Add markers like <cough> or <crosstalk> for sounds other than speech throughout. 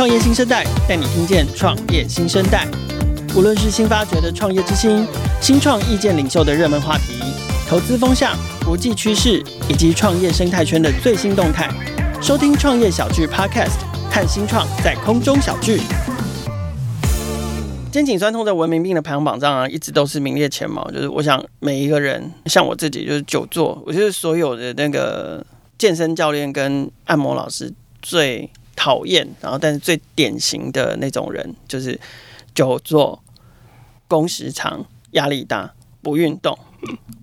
创业新生代带你听见创业新生代。无论是新发掘的创业之星、新创意见领袖的热门话题、投资风向、国际趋势以及创业生态圈的最新动态，收听创业小聚 Podcast，看新创在空中小聚。肩颈酸痛的文明病的排行榜上啊，一直都是名列前茅。就是我想每一个人，像我自己，就是久坐，我觉得所有的那个健身教练跟按摩老师最讨厌，然后但是最典型的那种人，就是。久坐、工时长、压力大、不运动、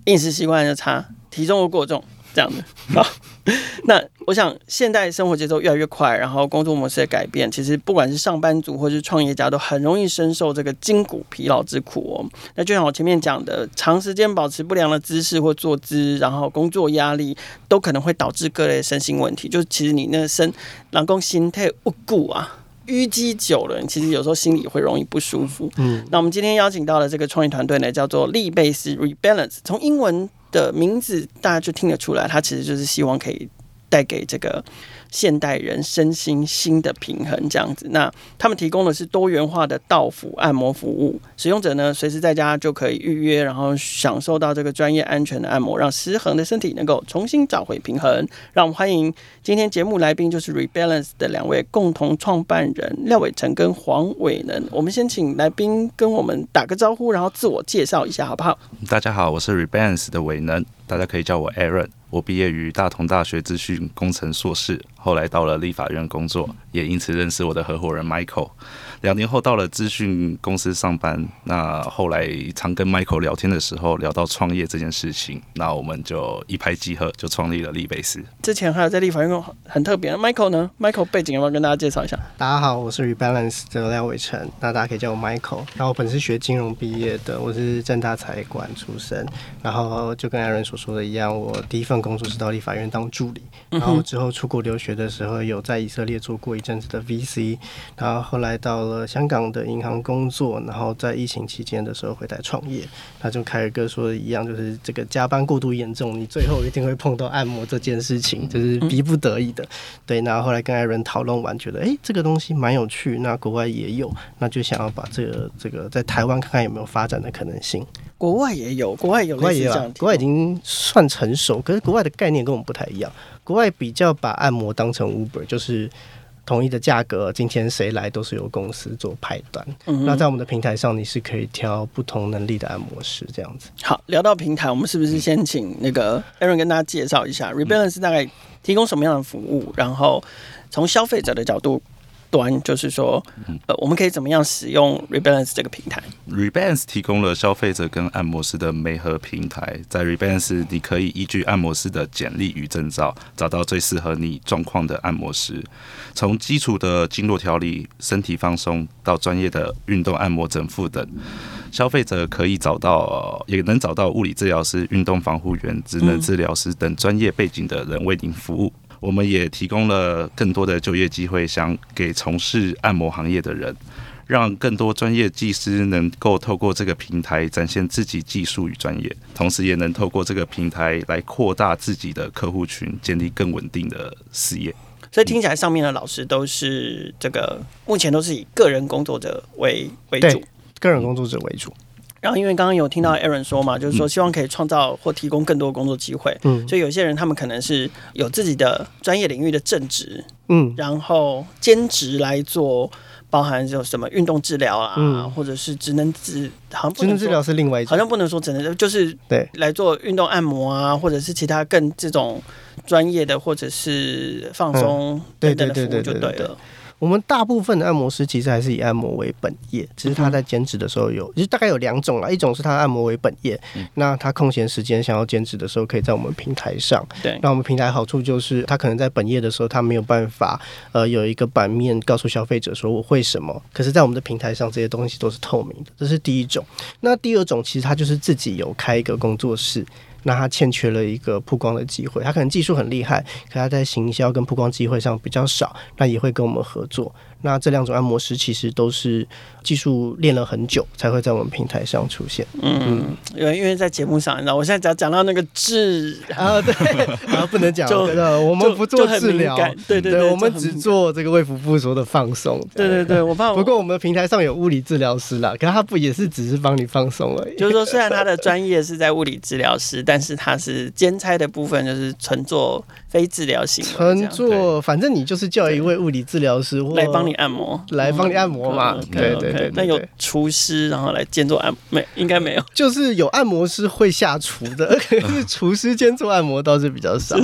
饮食习惯就差、体重又过重，这样的。好，<laughs> 那我想现代生活节奏越来越快，然后工作模式的改变，其实不管是上班族或是创业家，都很容易深受这个筋骨疲劳之苦哦。那就像我前面讲的，长时间保持不良的姿势或坐姿，然后工作压力，都可能会导致各类身心问题。就其实你那个身，人工心态不顾啊。淤积久了，其实有时候心里会容易不舒服。嗯，那我们今天邀请到的这个创业团队呢，叫做利贝斯 Rebalance。从英文的名字大家就听得出来，他其实就是希望可以带给这个。现代人身心新的平衡这样子，那他们提供的是多元化的道府按摩服务，使用者呢随时在家就可以预约，然后享受到这个专业安全的按摩，让失衡的身体能够重新找回平衡。让我们欢迎今天节目来宾，就是 Rebalance 的两位共同创办人廖伟成跟黄伟能。我们先请来宾跟我们打个招呼，然后自我介绍一下，好不好？大家好，我是 Rebalance 的伟能，大家可以叫我 Aaron。我毕业于大同大学资讯工程硕士，后来到了立法院工作，也因此认识我的合伙人 Michael。两年后到了资讯公司上班，那后来常跟 Michael 聊天的时候，聊到创业这件事情，那我们就一拍即合，就创立了利贝斯。之前还有在立法院很特别，Michael 呢？Michael 背景要不要跟大家介绍一下？大家好，我是 Rebalance 的廖伟成，那大家可以叫我 Michael。然后我本身是学金融毕业的，我是政大财管出身，然后就跟 Aaron 所说的一样，我第一份工作是到立法院当助理，然后之后出国留学的时候有在以色列做过一阵子的 VC，然后后来到了香港的银行工作，然后在疫情期间的时候回来创业。那就凯尔哥说的一样，就是这个加班过度严重，你最后一定会碰到按摩这件事情，就是逼不得已的。对，那后后来跟艾伦讨论完，觉得哎，这个东西蛮有趣，那国外也有，那就想要把这个这个在台湾看看有没有发展的可能性。国外也有，国外有，国外也有，国外已经算成熟，可是国外的概念跟我们不太一样。国外比较把按摩当成 Uber，就是。统一的价格，今天谁来都是由公司做派单。嗯、那在我们的平台上，你是可以挑不同能力的按摩师这样子。好，聊到平台，我们是不是先请那个 Aaron 跟大家介绍一下 Rebalance 大概提供什么样的服务？然后从消费者的角度。端就是说，呃，我们可以怎么样使用 Rebalance 这个平台？Rebalance 提供了消费者跟按摩师的媒合平台，在 Rebalance 你可以依据按摩师的简历与证照，找到最适合你状况的按摩师。从基础的经络调理、身体放松，到专业的运动按摩整复等，消费者可以找到，也能找到物理治疗师、运动防护员、职能治疗师等专业背景的人为您服务。我们也提供了更多的就业机会，想给从事按摩行业的人，让更多专业技师能够透过这个平台展现自己技术与专业，同时也能透过这个平台来扩大自己的客户群，建立更稳定的事业。所以听起来，上面的老师都是这个目前都是以个人工作者为为主，个人工作者为主。然后，因为刚刚有听到 Aaron 说嘛，就是说希望可以创造或提供更多工作机会。嗯，所以有些人他们可能是有自己的专业领域的正职，嗯，然后兼职来做，包含就什么运动治疗啊，嗯、或者是职能治，好像职能治疗是另外一种，好像不能说职能，就是对。来做运动按摩啊，或者是其他更这种专业的或者是放松等等的服务就对了。我们大部分的按摩师其实还是以按摩为本业，只是他在兼职的时候有，其实大概有两种啦，一种是他按摩为本业，那他空闲时间想要兼职的时候，可以在我们平台上。对，那我们平台好处就是，他可能在本业的时候，他没有办法，呃，有一个版面告诉消费者说我会什么，可是，在我们的平台上，这些东西都是透明的，这是第一种。那第二种，其实他就是自己有开一个工作室。那他欠缺了一个曝光的机会，他可能技术很厉害，可他在行销跟曝光机会上比较少，那也会跟我们合作。那这两种按摩师其实都是技术练了很久才会在我们平台上出现。嗯，因为因为在节目上，你知道，我现在只要讲到那个治啊，对，<laughs> 啊不能讲，我们不做治疗，对对对，我们只做这个胃腹部说的放松。对对对，我怕。不过我们平台上有物理治疗师啦，可是他不也是只是帮你放松而已。就是说，虽然他的专业是在物理治疗师，但是他是兼差的部分就是纯做非治疗型，乘坐，反正你就是叫一位物理治疗师来帮你按摩，来帮你按摩嘛。对对对，那有厨师然后来兼做按摩没？应该没有，就是有按摩师会下厨的，<laughs> 可是厨师兼做按摩倒是比较少。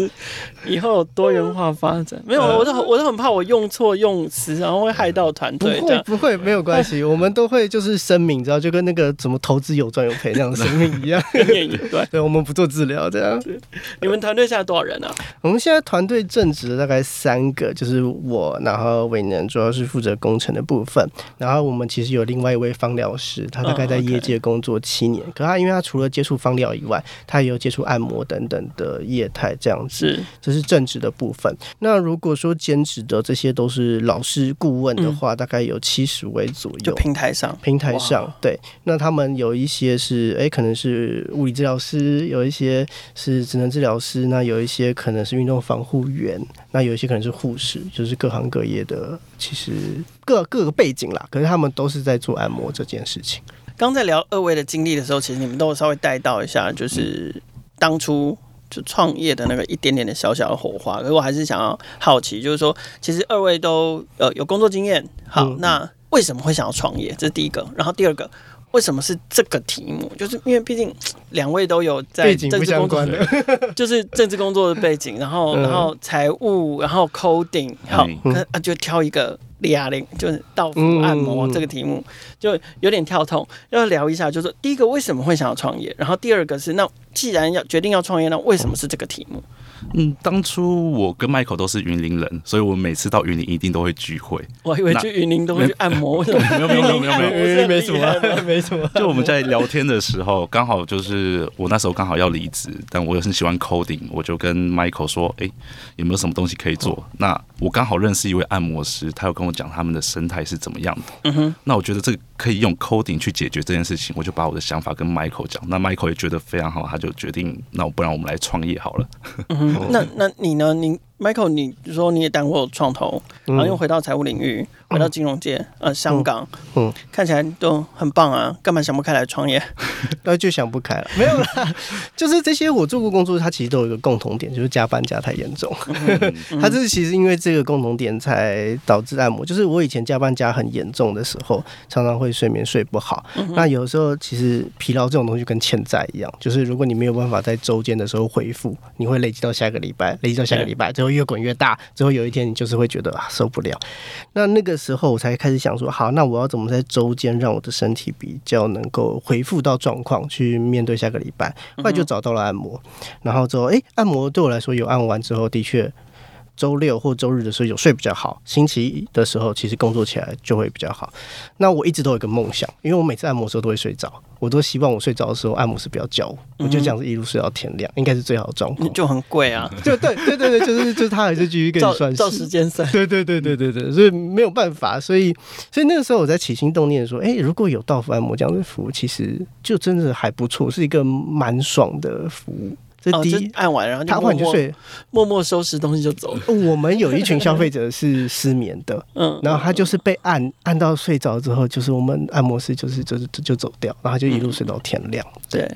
以后多元化发展，没有，我都我都很怕我用错用词，然后会害到团队。不会不会，没有关系，<laughs> 我们都会就是声明，知道就跟那个怎么投资有赚有赔那样的声明一样。<laughs> 对，对，我们不做治疗这样。你们团队现在多少人啊？我们现在团队正职大概三个，就是我，然后伟能主要是负责工程的部分，然后我们其实有另外一位芳疗师，他大概在业界工作七年，可他因为他除了接触芳疗以外，他也有接触按摩等等的业态这样子。这是正职的部分。那如果说兼职的这些都是老师顾问的话，大概有七十位左右。就平台上，平台上对。那他们有一些是哎，可能是物理治疗师，有一些是职能治疗师，那有一些可能是运动防护员，那有一些可能是护士，就是各行各业的，其实各各个背景啦。可是他们都是在做按摩这件事情。刚在聊二位的经历的时候，其实你们都稍微带到一下，就是当初。就创业的那个一点点的小小的火花，可是我还是想要好奇，就是说，其实二位都呃有工作经验，好，嗯、那为什么会想要创业？这是第一个。然后第二个，为什么是这个题目？就是因为毕竟 <tsk> 两位都有在政治工作，<laughs> 就是政治工作的背景，然后然后财务，然后 coding，好，那、嗯、就挑一个。李亚玲就是到府按摩这个题目就有点跳痛，要聊一下，就是第一个为什么会想要创业，然后第二个是那既然要决定要创业，那为什么是这个题目？嗯，当初我跟 Michael 都是云林人，所以我每次到云林一定都会聚会。我以为去云林都会去按摩，没有 <laughs> 没有没有没有没有没什么没什么。就我们在聊天的时候，刚好就是我那时候刚好要离职，但我又很喜欢 coding，我就跟 Michael 说，哎，有没有什么东西可以做？那我刚好认识一位按摩师，他有跟我讲他们的生态是怎么样的。嗯哼，那我觉得这个可以用 coding 去解决这件事情，我就把我的想法跟 Michael 讲，那 Michael 也觉得非常好，他就决定，那我不然我们来创业好了。嗯。那那你呢？你 Michael，你说你也当过创投，然后又回到财务领域，回到金融界，呃，香港，嗯，看起来都很棒啊，干嘛想不开来创业？<laughs> 那就想不开了，没有啦，<laughs> 就是这些我做过工作，它其实都有一个共同点，就是加班加太严重。<laughs> 它这是其实因为这个共同点才导致按摩，就是我以前加班加很严重的时候，常常会睡眠睡不好。那有时候其实疲劳这种东西跟欠债一样，就是如果你没有办法在周间的时候恢复，你会累积到下个礼拜，累积到下个礼拜，最后越滚越大，最后有一天你就是会觉得啊受不了。那那个时候我才开始想说，好，那我要怎么在周间让我的身体比较能够恢复到状况，去面对下个礼拜？后来就找到了按摩，然后之后，哎，按摩对我来说有按完之后，的确。周六或周日的时候有睡比较好，星期一的时候其实工作起来就会比较好。那我一直都有一个梦想，因为我每次按摩的时候都会睡着，我都希望我睡着的时候按摩师不要叫我，我就这样子一路睡到天亮，应该是最好的状况。就很贵啊，就对对对对，就是就是他还是继续跟你 <laughs> 算照时间算。对对对对对对，所以没有办法，所以所以那个时候我在起心动念说，哎，如果有到服按摩这样的服务，其实就真的还不错，是一个蛮爽的服务。这第一按完，然后他换就睡，默默收拾东西就走了。我们有一群消费者是失眠的，<laughs> 嗯，然后他就是被按按到睡着之后，就是我们按摩师就是就是就走掉，然后就一路睡到天亮。对，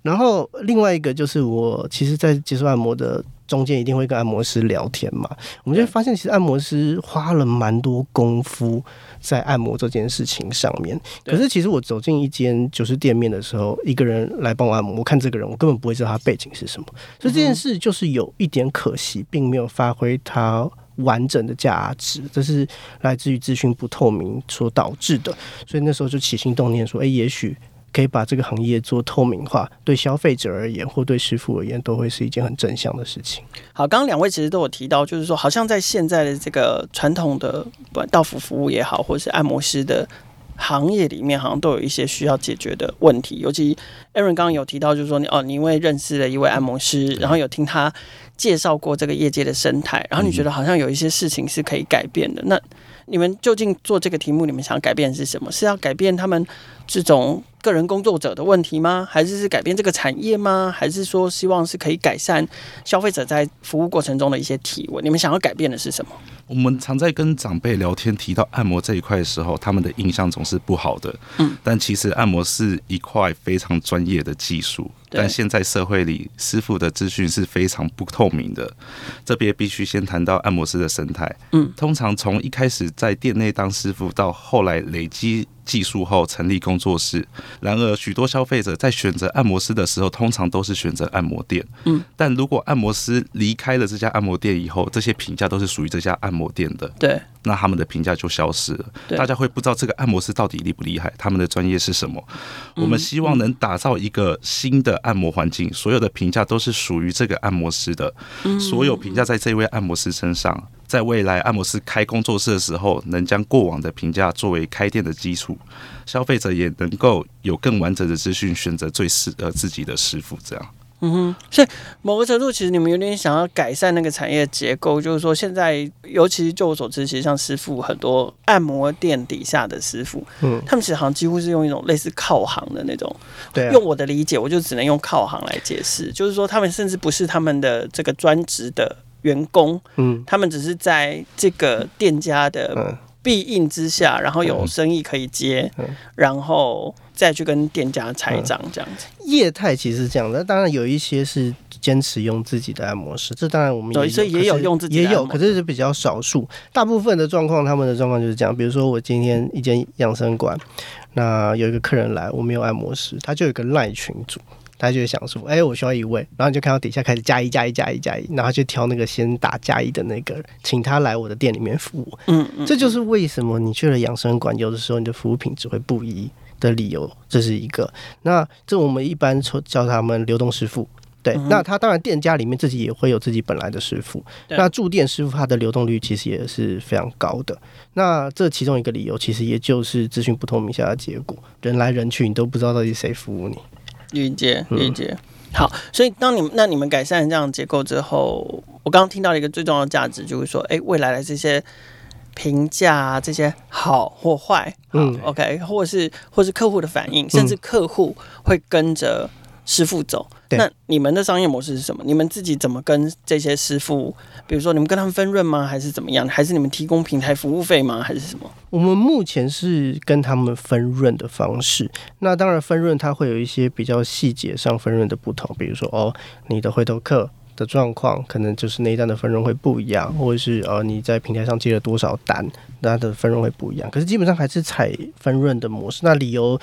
然后另外一个就是我其实，在接受按摩的。中间一定会跟按摩师聊天嘛，我们就会发现其实按摩师花了蛮多功夫在按摩这件事情上面。可是其实我走进一间就是店面的时候，一个人来帮我按摩，我看这个人我根本不会知道他背景是什么，所以这件事就是有一点可惜，并没有发挥它完整的价值，这是来自于资讯不透明所导致的。所以那时候就起心动念说，哎，也许。可以把这个行业做透明化，对消费者而言或对师傅而言，都会是一件很正向的事情。好，刚刚两位其实都有提到，就是说，好像在现在的这个传统的不管到府服务也好，或者是按摩师的行业里面，好像都有一些需要解决的问题。尤其 Aaron 刚刚有提到，就是说你哦，你因为认识了一位按摩师，然后有听他介绍过这个业界的生态，然后你觉得好像有一些事情是可以改变的。那你们究竟做这个题目，你们想要改变的是什么？是要改变他们这种个人工作者的问题吗？还是是改变这个产业吗？还是说希望是可以改善消费者在服务过程中的一些体问？你们想要改变的是什么？我们常在跟长辈聊天，提到按摩这一块的时候，他们的印象总是不好的。嗯，但其实按摩是一块非常专业的技术。但现在社会里，师傅的资讯是非常不透明的。这边必须先谈到按摩师的生态。嗯，通常从一开始在店内当师傅，到后来累积技术后成立工作室。然而，许多消费者在选择按摩师的时候，通常都是选择按摩店。嗯，但如果按摩师离开了这家按摩店以后，这些评价都是属于这家按摩店的。对，那他们的评价就消失了。大家会不知道这个按摩师到底厉不厉害，他们的专业是什么。我们希望能打造一个新的。按摩环境，所有的评价都是属于这个按摩师的。所有评价在这位按摩师身上，在未来按摩师开工作室的时候，能将过往的评价作为开店的基础，消费者也能够有更完整的资讯，选择最适合自己的师傅。这样。嗯哼，所以某个程度，其实你们有点想要改善那个产业结构，就是说，现在尤其是就我所知，其实像师傅很多按摩店底下的师傅，嗯，他们其实好像几乎是用一种类似靠行的那种，对、啊，用我的理解，我就只能用靠行来解释，就是说，他们甚至不是他们的这个专职的员工，嗯，他们只是在这个店家的庇应之下，然后有生意可以接，然后。再去跟店家拆账这样子，嗯、业态其实是这样的。当然有一些是坚持用自己的按摩师，这当然我们也有，所以也有用自己也有，可是是比较少数。大部分的状况，他们的状况就是这样。比如说我今天一间养生馆，那有一个客人来，我没有按摩师，他就有一个赖群组，他就会想说，哎、欸，我需要一位，然后你就看到底下开始加一加一加一加一，然后就挑那个先打加一的那个，请他来我的店里面服务。嗯，嗯，这就是为什么你去了养生馆，有的时候你的服务品质会不一。的理由，这是一个。那这我们一般称叫他们流动师傅，对。嗯、那他当然店家里面自己也会有自己本来的师傅。那驻店师傅他的流动率其实也是非常高的。那这其中一个理由，其实也就是资讯不透明下的结果。人来人去，你都不知道到底谁服务你。理解，理解。嗯、好，所以当你们那你们改善这样结构之后，我刚刚听到了一个最重要的价值，就是说，哎、欸，未来的这些。评价啊，这些好或坏，嗯，OK，或者是或是客户的反应，甚至客户会跟着师傅走。嗯、那你们的商业模式是什么？你们自己怎么跟这些师傅？比如说，你们跟他们分润吗？还是怎么样？还是你们提供平台服务费吗？还是什么？我们目前是跟他们分润的方式。那当然，分润它会有一些比较细节上分润的不同，比如说哦，你的回头客。的状况可能就是那一单的分润会不一样，或者是呃你在平台上接了多少单，它的分润会不一样。可是基本上还是采分润的模式。那理由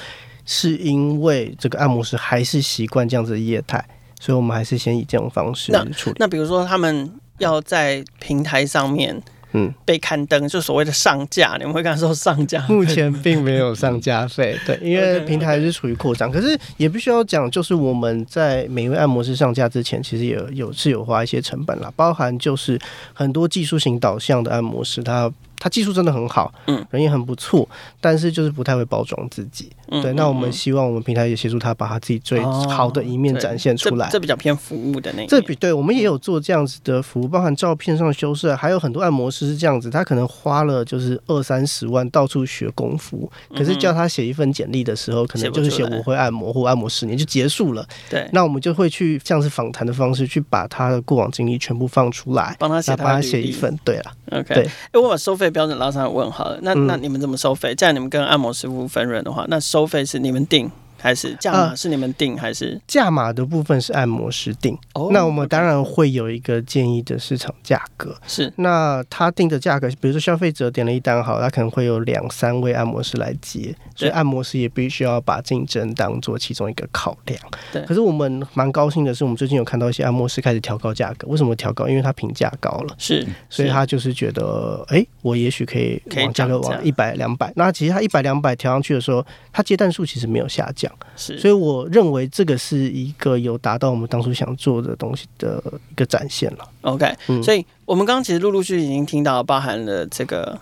是因为这个按摩师还是习惯这样子的业态，所以我们还是先以这种方式处理。那，那比如说他们要在平台上面。嗯，被刊登就所谓的上架，你们会跟他说上架？目前并没有上架费，对，因为 <laughs> 平台是处于扩张。可是也必须要讲，就是我们在每一位按摩师上架之前，其实也有有是有花一些成本啦，包含就是很多技术型导向的按摩师，他。他技术真的很好，嗯，人也很不错，但是就是不太会包装自己。嗯、对，那我们希望我们平台也协助他把他自己最好的一面展现出来。哦、这，这比较偏服务的那一。这比对，我们也有做这样子的服务，包含照片上的修饰，还有很多按摩师是这样子，他可能花了就是二三十万到处学功夫，可是叫他写一份简历的时候，可能就是写我会按摩或按摩十年就结束了。对，那我们就会去像是访谈的方式去把他的过往经历全部放出来，帮他写，帮他写一份。对了，OK，对，哎，我把收费。标准拉上来问好了，那那你们怎么收费？既然你们跟按摩师傅分润的话，那收费是你们定？还是价码是你们定，还是价码的部分是按摩师定？哦，那我们当然会有一个建议的市场价格。是，那他定的价格，比如说消费者点了一单好，他可能会有两三位按摩师来接，所以按摩师也必须要把竞争当做其中一个考量。对。可是我们蛮高兴的是，我们最近有看到一些按摩师开始调高价格。为什么调高？因为他评价高了。是。所以他就是觉得，哎，我也许可以往价格往一百两百。那其实他一百两百调上去的时候，他接单数其实没有下降。是，所以我认为这个是一个有达到我们当初想做的东西的一个展现了。OK，嗯，所以我们刚刚其实陆陆续续已经听到，包含了这个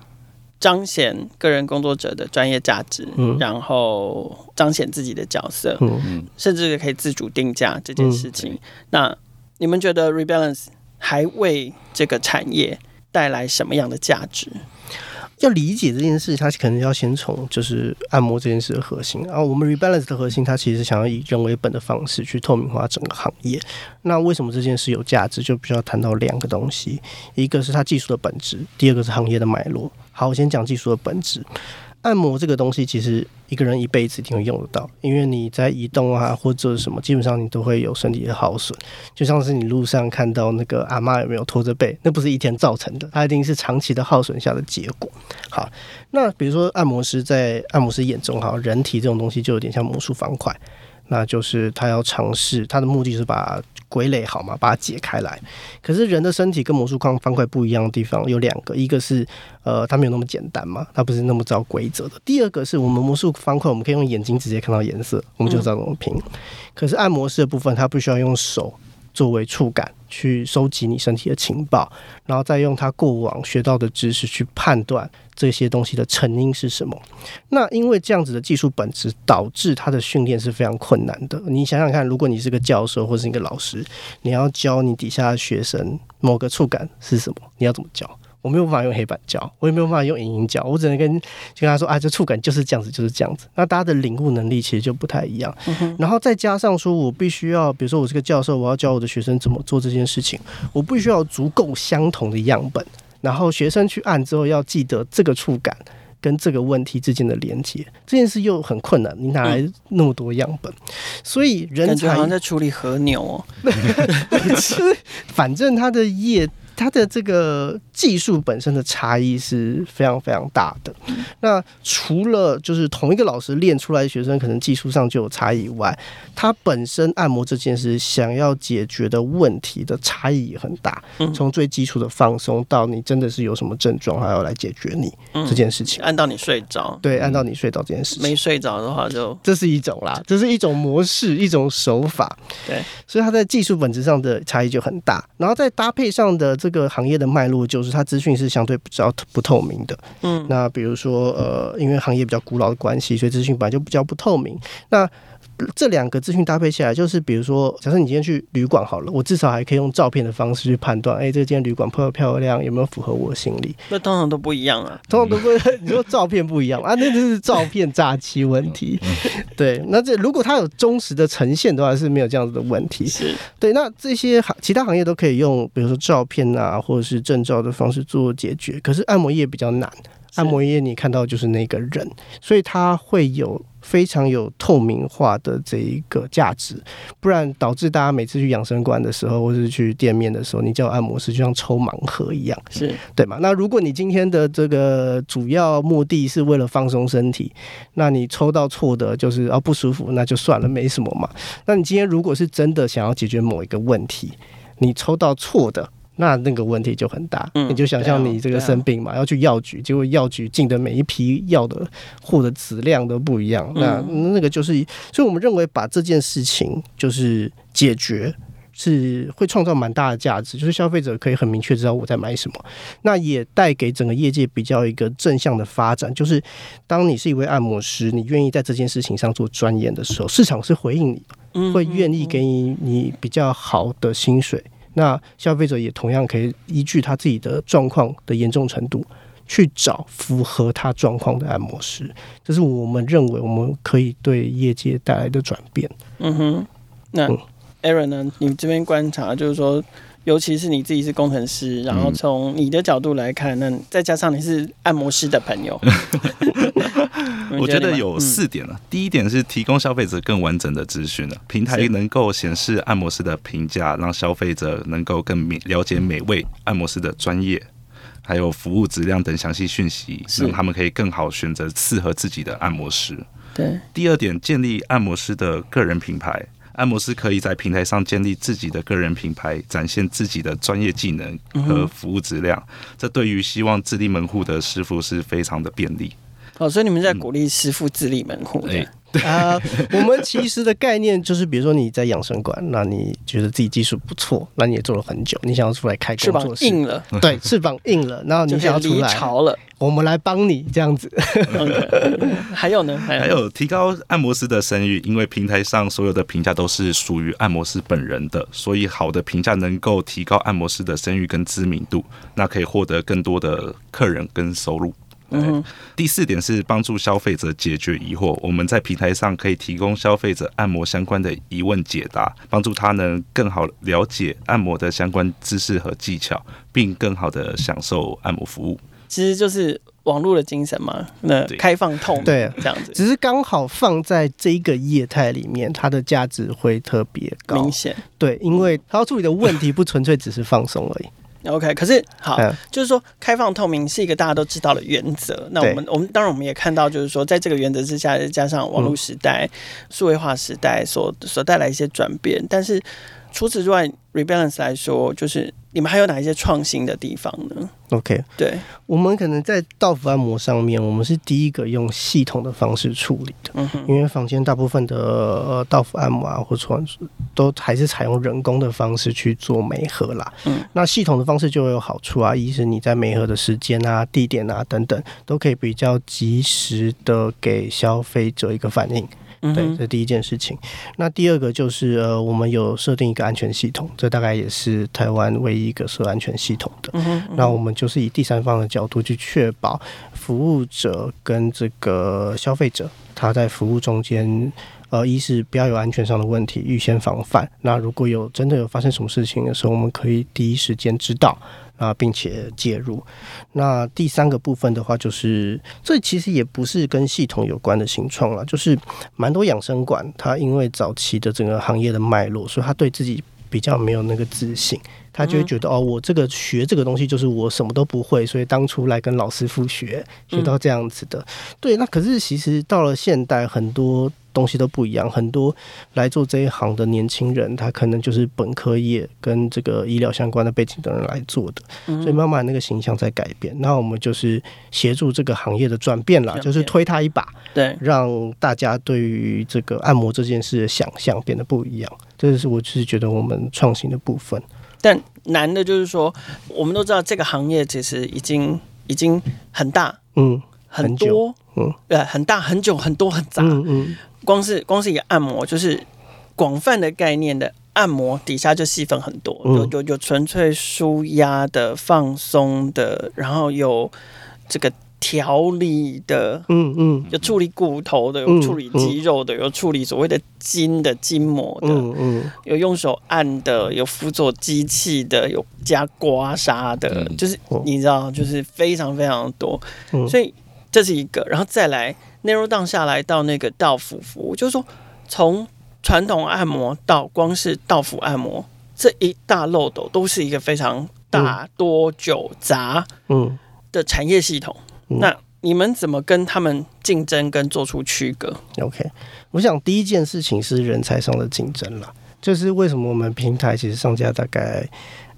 彰显个人工作者的专业价值，嗯，然后彰显自己的角色，嗯，甚至可以自主定价这件事情。嗯，那你们觉得 Rebalance 还为这个产业带来什么样的价值？要理解这件事，他可能要先从就是按摩这件事的核心。然后我们 Rebalance 的核心，它其实想要以人为本的方式去透明化整个行业。那为什么这件事有价值？就必须要谈到两个东西，一个是它技术的本质，第二个是行业的脉络。好，我先讲技术的本质。按摩这个东西，其实一个人一辈子一定会用得到，因为你在移动啊或者什么，基本上你都会有身体的耗损。就像是你路上看到那个阿妈有没有拖着背，那不是一天造成的，它一定是长期的耗损下的结果。好，那比如说按摩师在按摩师眼中，哈，人体这种东西就有点像魔术方块。那就是他要尝试，他的目的是把归类好嘛，把它解开来。可是人的身体跟魔术方方块不一样的地方有两个，一个是呃，它没有那么简单嘛，它不是那么照规则的。第二个是我们魔术方块，我们可以用眼睛直接看到颜色，我们就知道怎么拼。可是按摩师的部分，它不需要用手。作为触感去收集你身体的情报，然后再用他过往学到的知识去判断这些东西的成因是什么。那因为这样子的技术本质，导致他的训练是非常困难的。你想想看，如果你是个教授或是一个老师，你要教你底下的学生某个触感是什么，你要怎么教？我没有办法用黑板教，我也没有办法用影音教，我只能跟跟他说啊，这触感就是这样子，就是这样子。那大家的领悟能力其实就不太一样。嗯、然后再加上说，我必须要，比如说我是个教授，我要教我的学生怎么做这件事情，我必须要足够相同的样本，然后学生去按之后要记得这个触感跟这个问题之间的连接，这件事又很困难。你哪来那么多样本？嗯、所以人才好像在处理和牛哦，<laughs> 反正它的业。它的这个技术本身的差异是非常非常大的。那除了就是同一个老师练出来的学生可能技术上就有差异以外，他本身按摩这件事想要解决的问题的差异也很大。从最基础的放松到你真的是有什么症状还要来解决你这件事情，按到你睡着，对，按到你睡着这件事情。没睡着的话就这是一种啦，这是一种模式，一种手法。对，所以它在技术本质上的差异就很大，然后再搭配上的。这个行业的脉络就是它资讯是相对比较不透明的，嗯，那比如说呃，因为行业比较古老的关系，所以资讯本来就比较不透明。那这两个资讯搭配起来，就是比如说，假设你今天去旅馆好了，我至少还可以用照片的方式去判断，哎，这间旅馆漂不漂亮，有没有符合我心理？那通常都不一样啊，通常都不，你说照片不一样啊，那就是照片诈欺问题。对，那这如果它有忠实的呈现的话，是没有这样子的问题。是对，那这些行其他行业都可以用，比如说照片啊，或者是证照的方式做解决，可是按摩业比较难。按摩业你看到就是那个人，所以它会有非常有透明化的这一个价值，不然导致大家每次去养生馆的时候，或是去店面的时候，你叫按摩师就像抽盲盒一样，是对吗？那如果你今天的这个主要目的是为了放松身体，那你抽到错的就是啊不舒服，那就算了，没什么嘛。那你今天如果是真的想要解决某一个问题，你抽到错的。那那个问题就很大，嗯、你就想象你这个生病嘛，要去药局，结果药局进的每一批药的货的质量都不一样，那那个就是，所以我们认为把这件事情就是解决，是会创造蛮大的价值，就是消费者可以很明确知道我在买什么，那也带给整个业界比较一个正向的发展，就是当你是一位按摩师，你愿意在这件事情上做钻研的时候，市场是回应你，会愿意给你你比较好的薪水。那消费者也同样可以依据他自己的状况的严重程度，去找符合他状况的按摩师，这是我们认为我们可以对业界带来的转变。嗯哼，那 Aaron 呢？你这边观察就是说，尤其是你自己是工程师，然后从你的角度来看，那再加上你是按摩师的朋友。<laughs> 我觉得有四点了、啊。第一点是提供消费者更完整的资讯了，平台能够显示按摩师的评价，让消费者能够更了解每位按摩师的专业，还有服务质量等详细讯息，让他们可以更好选择适合自己的按摩师。对。第二点，建立按摩师的个人品牌，按摩师可以在平台上建立自己的个人品牌，展现自己的专业技能和服务质量。这对于希望自立门户的师傅是非常的便利。哦，所以你们在鼓励师傅自立门户，对啊。<laughs> 我们其实的概念就是，比如说你在养生馆，那你觉得自己技术不错，那你也做了很久，你想要出来开工作室，翅膀硬了，对，翅膀硬了，然后你想要出来，潮了，我们来帮你这样子。<laughs> 还有呢？还有提高按摩师的声誉，因为平台上所有的评价都是属于按摩师本人的，所以好的评价能够提高按摩师的声誉跟知名度，那可以获得更多的客人跟收入。嗯、第四点是帮助消费者解决疑惑，我们在平台上可以提供消费者按摩相关的疑问解答，帮助他能更好了解按摩的相关知识和技巧，并更好的享受按摩服务。其实就是网络的精神嘛，那开放透明，对，这样子，只是刚好放在这一个业态里面，它的价值会特别高，明显，对，因为它要处理的问题不纯粹只是放松而已。OK，可是好，嗯、就是说开放透明是一个大家都知道的原则。那我们我们当然我们也看到，就是说在这个原则之下，加上网络时代、数、嗯、位化时代所所带来一些转变。但是除此之外，Rebalance 来说，就是。你们还有哪一些创新的地方呢？OK，对，我们可能在到府按摩上面，我们是第一个用系统的方式处理的。嗯哼，因为房间大部分的呃到府按摩啊，或者说都还是采用人工的方式去做美合啦。嗯，那系统的方式就会有好处啊，一是你在美合的时间啊、地点啊等等，都可以比较及时的给消费者一个反应。对，这第一件事情。那第二个就是呃，我们有设定一个安全系统，这大概也是台湾唯一一个设安全系统的。那我们就是以第三方的角度去确保服务者跟这个消费者他在服务中间，呃，一是不要有安全上的问题，预先防范。那如果有真的有发生什么事情的时候，我们可以第一时间知道。啊，并且介入。那第三个部分的话，就是这其实也不是跟系统有关的新创了，就是蛮多养生馆，它因为早期的整个行业的脉络，所以它对自己比较没有那个自信，他就会觉得哦，我这个学这个东西就是我什么都不会，所以当初来跟老师傅学，学到这样子的。对，那可是其实到了现代，很多。东西都不一样，很多来做这一行的年轻人，他可能就是本科业跟这个医疗相关的背景的人来做的，嗯、所以慢慢那个形象在改变。那我们就是协助这个行业的转变啦，就是推他一把，对，让大家对于这个按摩这件事的想象变得不一样。这是我就是觉得我们创新的部分。但难的就是说，我们都知道这个行业其实已经已经很大，嗯，很多，嗯，对，很大，很久，很多，很杂，嗯。嗯。光是光是一个按摩，就是广泛的概念的按摩底下就细分很多，有有有纯粹舒压的、放松的，然后有这个调理的，嗯嗯，有处理骨头的，有处理肌肉的，有处理所谓的筋的筋膜的，嗯嗯，有用手按的，有辅佐机器的，有加刮痧的，就是你知道，就是非常非常多，所以这是一个，然后再来。，Neurodown 下来到那个道府服务，就是说从传统按摩到光是道府按摩这一大漏斗，都是一个非常大多久杂嗯。的产业系统。嗯、那你们怎么跟他们竞争跟做出区隔？OK，我想第一件事情是人才上的竞争了，就是为什么我们平台其实上架大概。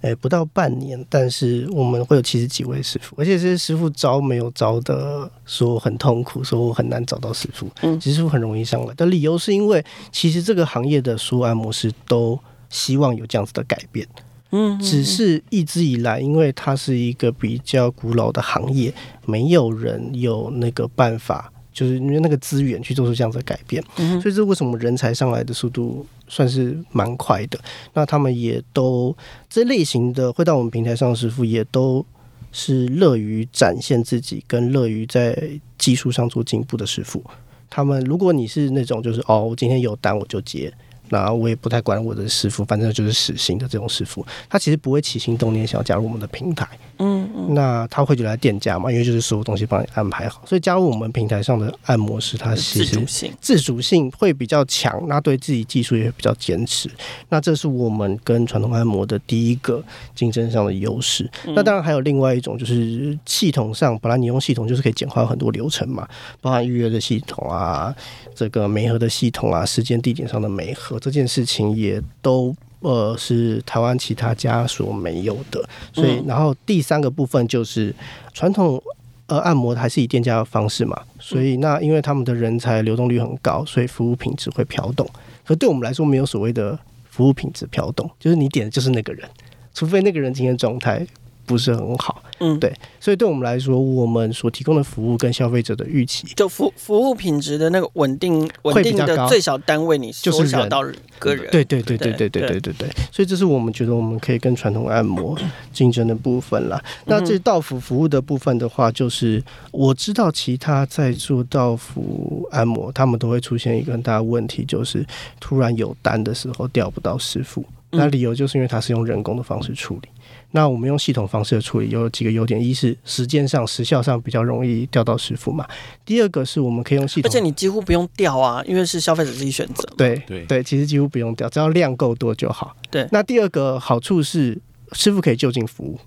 诶，不到半年，但是我们会有七十几位师傅，而且这些师傅招没有招的说很痛苦，说我很难找到师傅，嗯，其实很容易上来。的理由是因为其实这个行业的所有按摩师都希望有这样子的改变，嗯，只是一直以来，因为它是一个比较古老的行业，没有人有那个办法。就是因为那个资源去做出这样子的改变，嗯、所以这为什么人才上来的速度算是蛮快的？那他们也都这类型的会到我们平台上的师傅，也都是乐于展现自己，跟乐于在技术上做进步的师傅。他们如果你是那种就是哦，我今天有单我就接。那我也不太管我的师傅，反正就是死心的这种师傅，他其实不会起心动念想要加入我们的平台。嗯嗯，那他会觉得来店家嘛，因为就是所有东西帮你安排好，所以加入我们平台上的按摩师，他其实自主性自主性会比较强，那对自己技术也会比较坚持。那这是我们跟传统按摩的第一个竞争上的优势。嗯、那当然还有另外一种，就是系统上，本来你用系统就是可以简化很多流程嘛，包含预约的系统啊，这个媒合的系统啊，时间地点上的媒合。这件事情也都呃是台湾其他家所没有的，所以然后第三个部分就是传统呃按摩还是以店家的方式嘛，所以那因为他们的人才流动率很高，所以服务品质会飘动。可对我们来说没有所谓的服务品质飘动，就是你点的就是那个人，除非那个人今天状态不是很好。嗯，对，所以对我们来说，我们所提供的服务跟消费者的预期，就服服务品质的那个稳定稳定的最小单位，你缩小到个人。对对对对对对对对。所以这是我们觉得我们可以跟传统按摩竞争的部分啦。那这到府服务的部分的话，就是我知道其他在做到府按摩，他们都会出现一个很大的问题，就是突然有单的时候调不到师傅。那理由就是因为他是用人工的方式处理。那我们用系统方式的处理有几个优点：一是时间上、时效上比较容易调到师傅嘛；第二个是我们可以用系统，而且你几乎不用调啊，因为是消费者自己选择。对对对，其实几乎不用调，只要量够多就好。对。那第二个好处是师傅可以就近服务。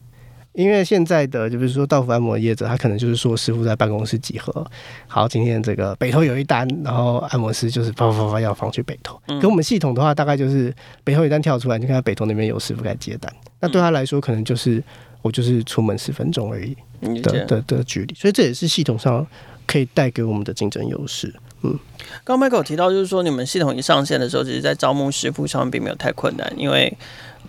因为现在的，就比如说到府按摩业者，他可能就是说师傅在办公室集合，好，今天这个北投有一单，然后按摩师就是啪啪啪要放去北投。可我们系统的话，大概就是北投一单跳出来，你看到北投那边有师傅该接单，那对他来说，可能就是我就是出门十分钟而已的的的距离，所以这也是系统上可以带给我们的竞争优势。嗯，刚刚 Michael 提到就是说，你们系统一上线的时候，其实在招募师傅上面并没有太困难，因为。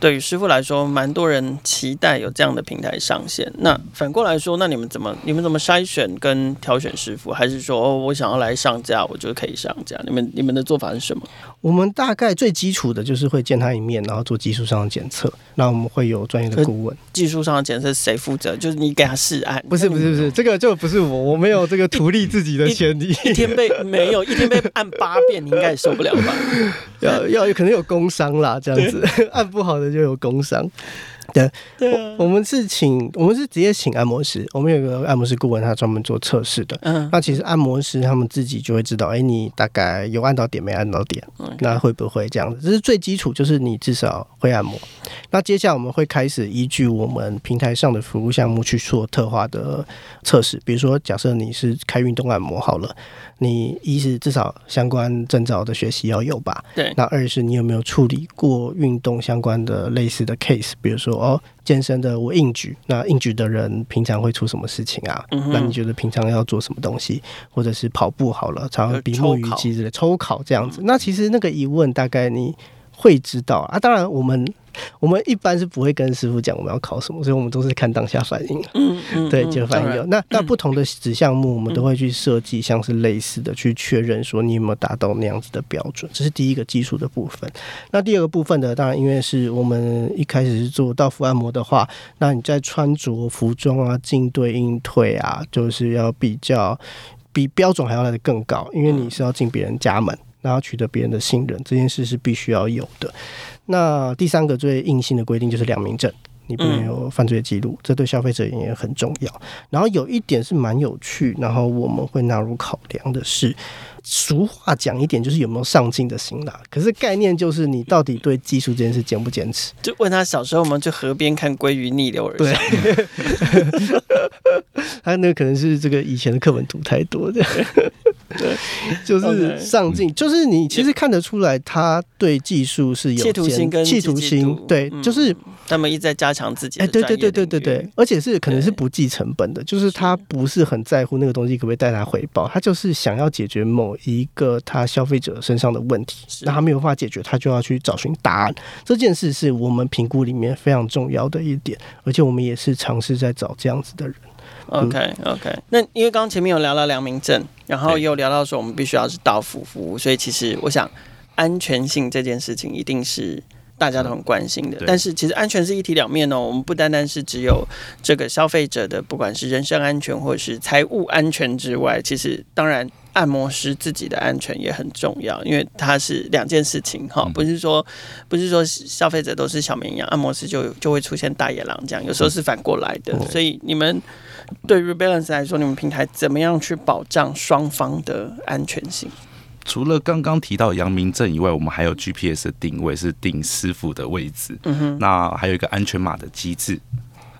对于师傅来说，蛮多人期待有这样的平台上线。那反过来说，那你们怎么你们怎么筛选跟挑选师傅？还是说，哦，我想要来上架，我就可以上架？你们你们的做法是什么？我们大概最基础的就是会见他一面，然后做技术上的检测。那我们会有专业的顾问。技术上的检测谁负责？就是你给他试案？不是不是不是，这个就不是我，我没有这个图利自己的权利。一天被没有一天被按八遍，你应该也受不了吧？<laughs> 要要有可能有工伤啦，这样子按 <laughs> 不好的就有工伤。对，对啊，我们是请，我们是直接请按摩师。我们有个按摩师顾问，他专门做测试的。嗯，那其实按摩师他们自己就会知道，哎，你大概有按到点没按到点，那会不会这样子？这是最基础，就是你至少会按摩。那接下来我们会开始依据我们平台上的服务项目去做特化的测试。比如说，假设你是开运动按摩好了，你一是至少相关证照的学习要有吧？对。那二是你有没有处理过运动相关的类似的 case？比如说。哦，健身的我硬举，那硬举的人平常会出什么事情啊？嗯、那你觉得平常要做什么东西？或者是跑步好了，常常比目鱼肌之类抽考这样子。那其实那个疑问大概你会知道啊。当然我们。我们一般是不会跟师傅讲我们要考什么，所以我们都是看当下反应。嗯嗯，对，就反应有。那那不同的子项目，我们都会去设计，像是类似的去确认说你有没有达到那样子的标准，这是第一个技术的部分。那第二个部分呢，当然因为是我们一开始是做到服按摩的话，那你在穿着服装啊、进对应退啊，就是要比较比标准还要来的更高，因为你是要进别人家门，然后取得别人的信任，这件事是必须要有的。那第三个最硬性的规定就是良民证，你不能有犯罪记录，这对消费者也很重要。然后有一点是蛮有趣，然后我们会纳入考量的是，俗话讲一点就是有没有上进的心啦。可是概念就是你到底对技术这件事坚不坚持？就问他小时候我们去河边看鲑鱼逆流而上，对，<laughs> <laughs> 他那个可能是这个以前的课本读太多的。对，就是上进，就是你其实看得出来，他对技术是有企图心跟企图心，对，就是他们一直在加强自己。哎，对对对对对对，而且是可能是不计成本的，就是他不是很在乎那个东西可不可以带来回报，他就是想要解决某一个他消费者身上的问题，那他没有办法解决，他就要去找寻答案。这件事是我们评估里面非常重要的一点，而且我们也是尝试在找这样子的人。OK OK，那因为刚刚前面有聊到良民证，然后也有聊到说我们必须要是到府服务，所以其实我想安全性这件事情一定是大家都很关心的。但是其实安全是一体两面哦，我们不单单是只有这个消费者的，不管是人身安全或者是财务安全之外，其实当然按摩师自己的安全也很重要，因为它是两件事情哈，不是说不是说消费者都是小绵羊，按摩师就就会出现大野狼这样，有时候是反过来的，所以你们。对 Rebalance 来说，你们平台怎么样去保障双方的安全性？除了刚刚提到阳明证以外，我们还有 GPS 的定位，是定师傅的位置。嗯哼，那还有一个安全码的机制。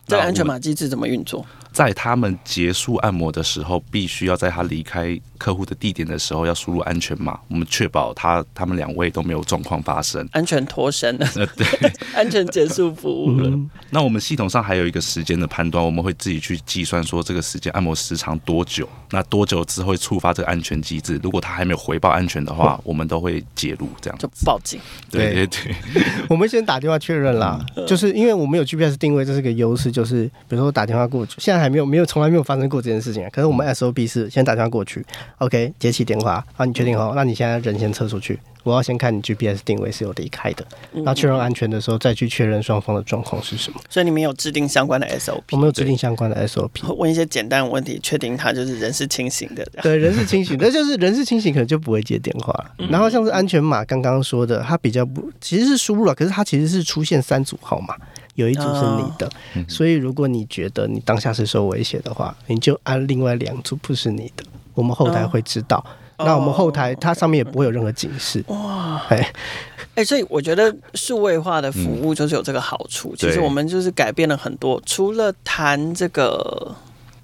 这个安全码机制怎么运作？在他们结束按摩的时候，必须要在他离开客户的地点的时候，要输入安全码，我们确保他他们两位都没有状况发生，安全脱身了。呃，对，<laughs> 安全结束服务了。嗯。那我们系统上还有一个时间的判断，我们会自己去计算说这个时间按摩时长多久，那多久之后会触发这个安全机制？如果他还没有回报安全的话，我们都会介入，这样就报警。对对对，<laughs> 我们先打电话确认啦，就是因为我们有 GPS 定位，这是个优势，就是，比如说打电话过去，现在还没有没有从来没有发生过这件事情。可是我们 SOP 是先打电话过去，OK，接起电话，啊，你确定好？那你现在人先撤出去。我要先看你 GPS 定位是有离开的，然后确认安全的时候再去确认双方的状况是什么。所以你们有制定相关的 SOP？我们有制定相关的 SOP。问一些简单的问题，确定他就是人是清醒的。<laughs> 对，人是清醒，那就是人是清醒，可能就不会接电话。然后像是安全码，刚刚说的，它比较不，其实是输入了，可是它其实是出现三组号码，有一组是你的。所以如果你觉得你当下是受威胁的话，你就按另外两组不是你的，我们后台会知道。那我们后台它上面也不会有任何警示。哇，哎，哎，所以我觉得数位化的服务就是有这个好处。其实我们就是改变了很多，除了谈这个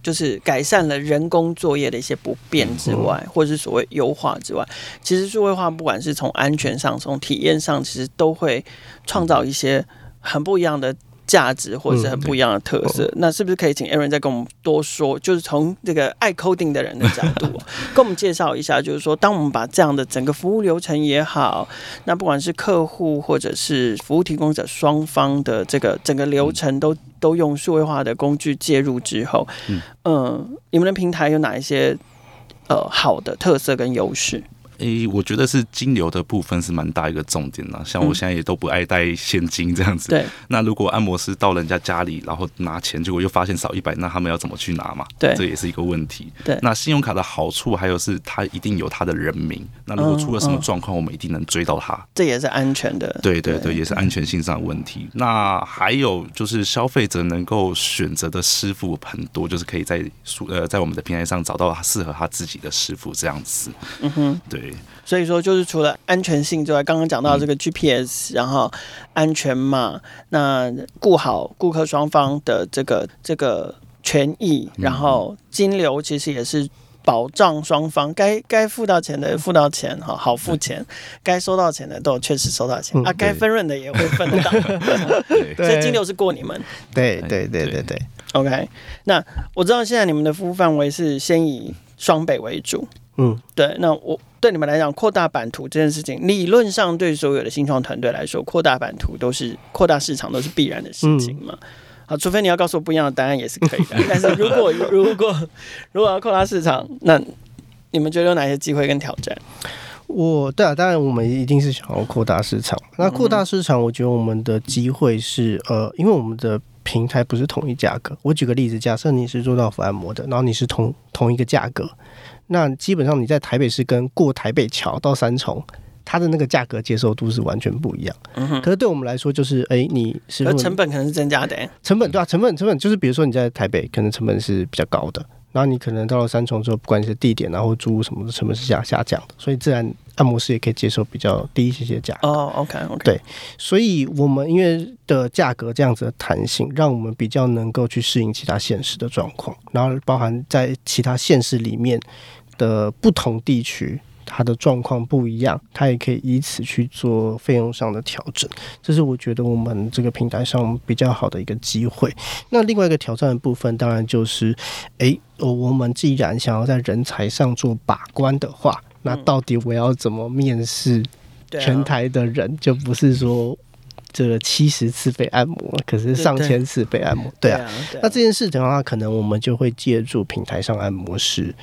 就是改善了人工作业的一些不便之外，或者是所谓优化之外，其实数位化不管是从安全上、从体验上，其实都会创造一些很不一样的。价值或者是很不一样的特色，嗯、那是不是可以请 Aaron 再跟我们多说？就是从这个爱 coding 的人的角度，<laughs> 跟我们介绍一下，就是说，当我们把这样的整个服务流程也好，那不管是客户或者是服务提供者双方的这个整个流程都、嗯、都用数位化的工具介入之后，嗯、呃，你们的平台有哪一些呃好的特色跟优势？诶、欸，我觉得是金流的部分是蛮大一个重点的。像我现在也都不爱带现金这样子。对、嗯。<laughs> 那如果按摩师到人家家里，然后拿钱，结果又发现少一百，那他们要怎么去拿嘛？对。这也是一个问题。对。那信用卡的好处还有是，它一定有它的人名。那如果出了什么状况，我们一定能追到它。嗯嗯、这也是安全的。对对对，也是安全性上的问题。那还有就是消费者能够选择的师傅很多，就是可以在呃在我们的平台上找到适合他自己的师傅这样子。嗯哼。对。所以说，就是除了安全性之外，刚刚讲到这个 GPS，、嗯、然后安全嘛，那顾好顾客双方的这个这个权益，然后金流其实也是保障双方该该付到钱的付到钱哈，好付钱，该收到钱的都确实收到钱、嗯、啊，该分润的也会分得到，<laughs> 所以金流是过你们。对对对对。对。OK，那我知道现在你们的服务范围是先以双北为主。嗯，对，那我对你们来讲，扩大版图这件事情，理论上对所有的新创团队来说，扩大版图都是扩大市场都是必然的事情嘛。好，除非你要告诉我不一样的答案也是可以的。<laughs> 但是如果如果如果要扩大市场，那你们觉得有哪些机会跟挑战？我对啊，当然我们一定是想要扩大市场。那扩大市场，我觉得我们的机会是呃，因为我们的平台不是统一价格。我举个例子，假设你是做到府按摩的，然后你是同同一个价格。那基本上你在台北市跟过台北桥到三重，它的那个价格接受度是完全不一样。嗯哼。可是对我们来说，就是哎、欸，你是成本可能是增加的。成本对啊，成本成本就是比如说你在台北可能成本是比较高的，然后你可能到了三重之后，不管你是地点然后租什么的成本是下下降的，所以自然按摩师也可以接受比较低一些些价格。哦，OK OK。对，所以我们因为的价格这样子的弹性，让我们比较能够去适应其他现实的状况，然后包含在其他现实里面。的不同地区，它的状况不一样，他也可以以此去做费用上的调整。这是我觉得我们这个平台上比较好的一个机会。那另外一个挑战的部分，当然就是，诶，我们既然想要在人才上做把关的话，那到底我要怎么面试全台的人？就不是说这个七十次被按摩，可是上千次被按摩，对啊。那这件事情的话，可能我们就会借助平台上按摩师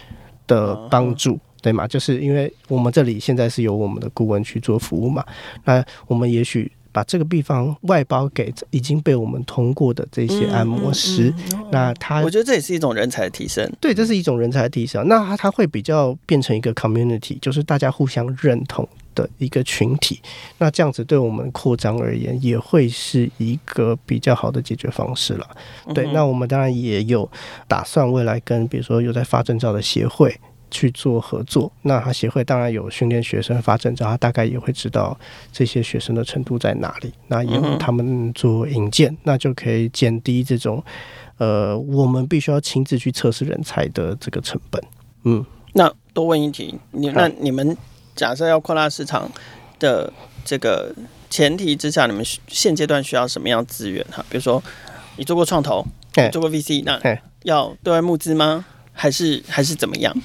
的帮助，对吗？就是因为我们这里现在是由我们的顾问去做服务嘛，那我们也许把这个地方外包给已经被我们通过的这些按摩师，嗯嗯嗯、那他我觉得这也是一种人才的提升，对，这是一种人才的提升。那他他会比较变成一个 community，就是大家互相认同的一个群体。那这样子对我们扩张而言，也会是一个比较好的解决方式了。对，那我们当然也有打算未来跟比如说有在发证照的协会去做合作。那他协会当然有训练学生发证照，他大概也会知道这些学生的程度在哪里。那以后他们做引荐，那就可以减低这种呃，我们必须要亲自去测试人才的这个成本。嗯，那多问一题，你那你们。假设要扩大市场的这个前提之下，你们现阶段需要什么样资源哈？比如说，你做过创投，做过 VC，那要对外募资吗？还是还是怎么样？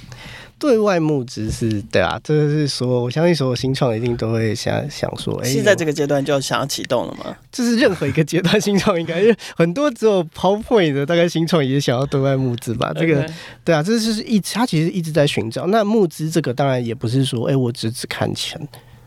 对外募资是对啊，这个是说，我相信所有新创一定都会想想说，哎，现在这个阶段就想要启动了吗？这是任何一个阶段 <laughs> 新创应该很多只有 PowerPoint 的大概新创也想要对外募资吧？这个对啊，这是一他其实一直在寻找。那募资这个当然也不是说，哎，我只只看钱，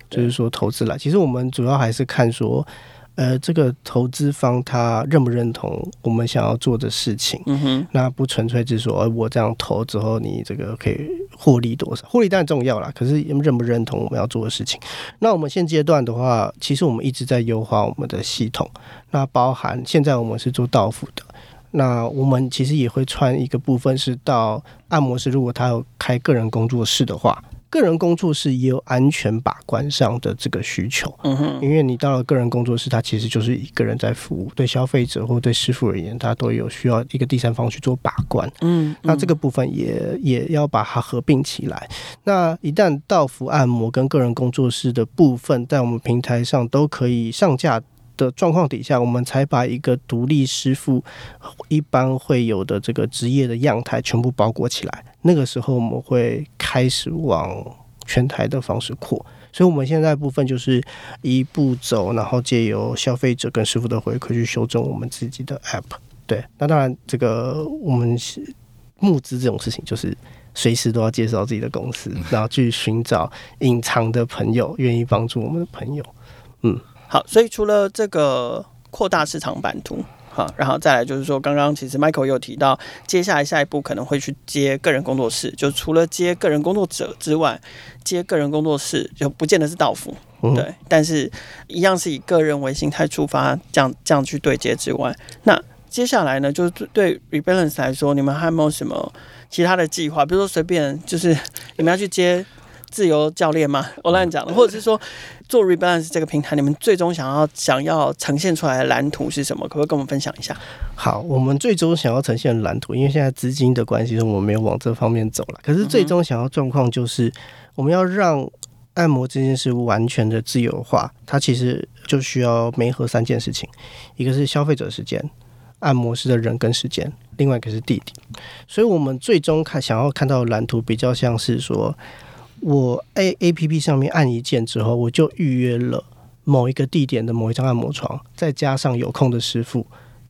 就是说投资来。其实我们主要还是看说。呃，这个投资方他认不认同我们想要做的事情？嗯哼，那不纯粹就是说，我这样投之后，你这个可以获利多少？获利当然重要啦，可是认不认同我们要做的事情？那我们现阶段的话，其实我们一直在优化我们的系统，那包含现在我们是做到付的，那我们其实也会穿一个部分是到按摩师，如果他有开个人工作室的话。个人工作室也有安全把关上的这个需求，嗯哼，因为你到了个人工作室，它其实就是一个人在服务，对消费者或对师傅而言，他都有需要一个第三方去做把关，嗯，那这个部分也也要把它合并起来。那一旦到服按摩跟个人工作室的部分在我们平台上都可以上架的状况底下，我们才把一个独立师傅一般会有的这个职业的样态全部包裹起来。那个时候我们会开始往全台的方式扩，所以我们现在部分就是一步走，然后借由消费者跟师傅的回馈去修正我们自己的 App。对，那当然这个我们募资这种事情，就是随时都要介绍自己的公司，然后去寻找隐藏的朋友，愿意帮助我们的朋友。嗯，好，所以除了这个扩大市场版图。好，然后再来就是说，刚刚其实 Michael 有提到，接下来下一步可能会去接个人工作室，就除了接个人工作者之外，接个人工作室就不见得是到府，嗯、对，但是一样是以个人为心态出发，这样这样去对接之外，那接下来呢，就是对 Rebalance 来说，你们还有没有什么其他的计划？比如说随便就是你们要去接。自由教练吗？我乱讲的，或者是说做 Rebalance 这个平台，你们最终想要想要呈现出来的蓝图是什么？可不可以跟我们分享一下？好，我们最终想要呈现的蓝图，因为现在资金的关系，我们没有往这方面走了。可是最终想要状况就是，我们要让按摩这件事完全的自由化，它其实就需要媒合三件事情：一个是消费者时间，按摩师的人跟时间，另外一个是地点。所以我们最终看想要看到的蓝图，比较像是说。我 A A P P 上面按一键之后，我就预约了某一个地点的某一张按摩床，再加上有空的师傅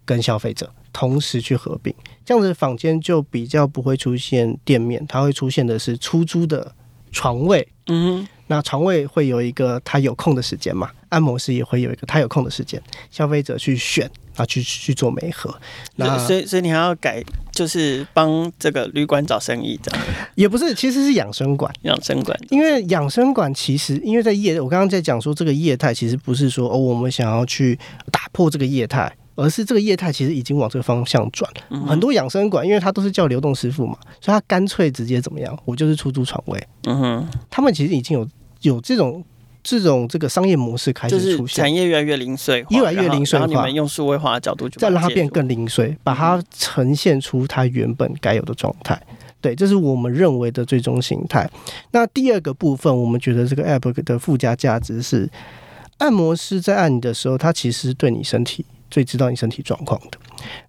跟消费者同时去合并，这样子坊间就比较不会出现店面，它会出现的是出租的床位。嗯，那床位会有一个他有空的时间嘛，按摩师也会有一个他有空的时间，消费者去选。啊，去去做媒合，那所以所以你还要改，就是帮这个旅馆找生意，这样也不是，其实是养生馆，养生馆，因为养生馆其实因为在业，我刚刚在讲说这个业态其实不是说哦，我们想要去打破这个业态，而是这个业态其实已经往这个方向转。嗯、很多养生馆，因为他都是叫流动师傅嘛，所以他干脆直接怎么样，我就是出租床位。嗯哼，他们其实已经有有这种。这种这个商业模式开始出现，产业越来越零碎，越来越零碎化。然后你们用数位化的角度去，再让它变更零碎，把它呈现出它原本该有的状态。对，这是我们认为的最终形态。那第二个部分，我们觉得这个 App 的附加价值是，按摩师在按你的时候，他其实对你身体最知道你身体状况的。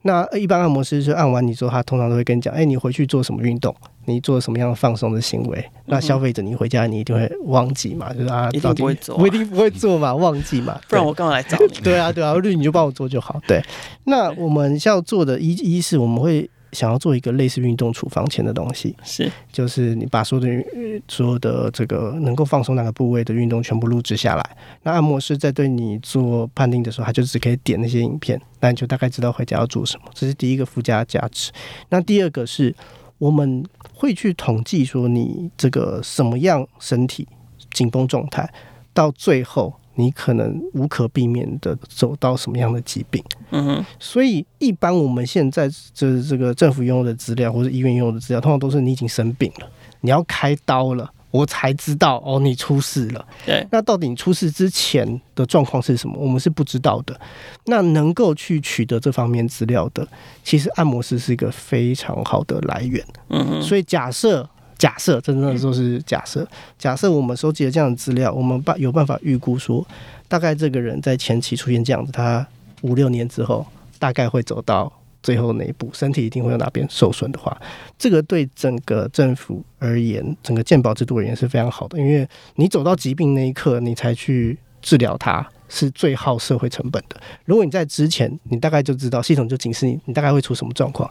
那一般按摩师是按完你之后，他通常都会跟你讲：“哎，你回去做什么运动？你做什么样的放松的行为？”嗯、那消费者你回家你一定会忘记嘛？就是啊，一定不会做、啊，我一定不会做嘛，<laughs> 忘记嘛，不然我干嘛来找你？<laughs> 对啊，对啊，绿你就帮我做就好。对，那我们要做的一一是我们会。想要做一个类似运动处方前的东西，是，就是你把所有的所有的这个能够放松哪个部位的运动全部录制下来，那按摩师在对你做判定的时候，他就只可以点那些影片，那你就大概知道回家要做什么。这是第一个附加价值。那第二个是我们会去统计说你这个什么样身体紧绷状态，到最后。你可能无可避免的走到什么样的疾病？嗯哼，所以一般我们现在就是这个政府用的资料或者医院用的资料，通常都是你已经生病了，你要开刀了，我才知道哦，你出事了。对，那到底你出事之前的状况是什么？我们是不知道的。那能够去取得这方面资料的，其实按摩师是一个非常好的来源。嗯哼，所以假设。假设真正的说是假设，假设我们收集了这样的资料，我们办有办法预估说，大概这个人在前期出现这样子，他五六年之后大概会走到最后那一步，身体一定会有哪边受损的话，这个对整个政府而言，整个健保制度而言是非常好的，因为你走到疾病那一刻，你才去治疗它，是最耗社会成本的。如果你在之前，你大概就知道系统就警示你，你大概会出什么状况，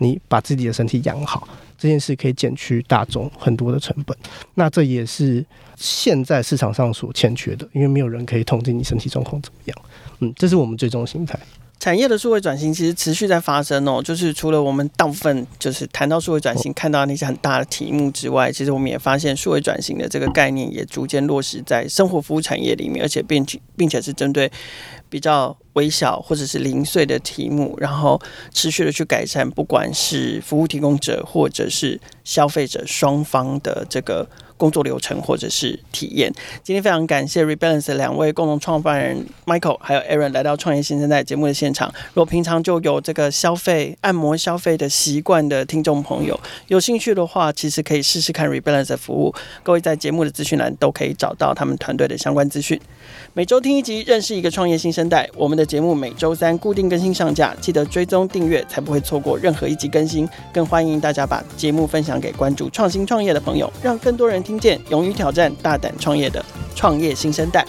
你把自己的身体养好，这件事可以减去大众很多的成本。那这也是现在市场上所欠缺的，因为没有人可以统计你身体状况怎么样。嗯，这是我们最终的心态。产业的数位转型其实持续在发生哦，就是除了我们大部分就是谈到数位转型看到那些很大的题目之外，其实我们也发现数位转型的这个概念也逐渐落实在生活服务产业里面，而且并且并且是针对比较微小或者是零碎的题目，然后持续的去改善，不管是服务提供者或者是消费者双方的这个。工作流程或者是体验。今天非常感谢 Rebalance 两位共同创办人 Michael 还有 Aaron 来到创业新生代节目的现场。如果平常就有这个消费按摩消费的习惯的听众朋友，有兴趣的话，其实可以试试看 Rebalance 的服务。各位在节目的资讯栏都可以找到他们团队的相关资讯。每周听一集，认识一个创业新生代。我们的节目每周三固定更新上架，记得追踪订阅，才不会错过任何一集更新。更欢迎大家把节目分享给关注创新创业的朋友，让更多人新建勇于挑战大胆创业的创业新生代。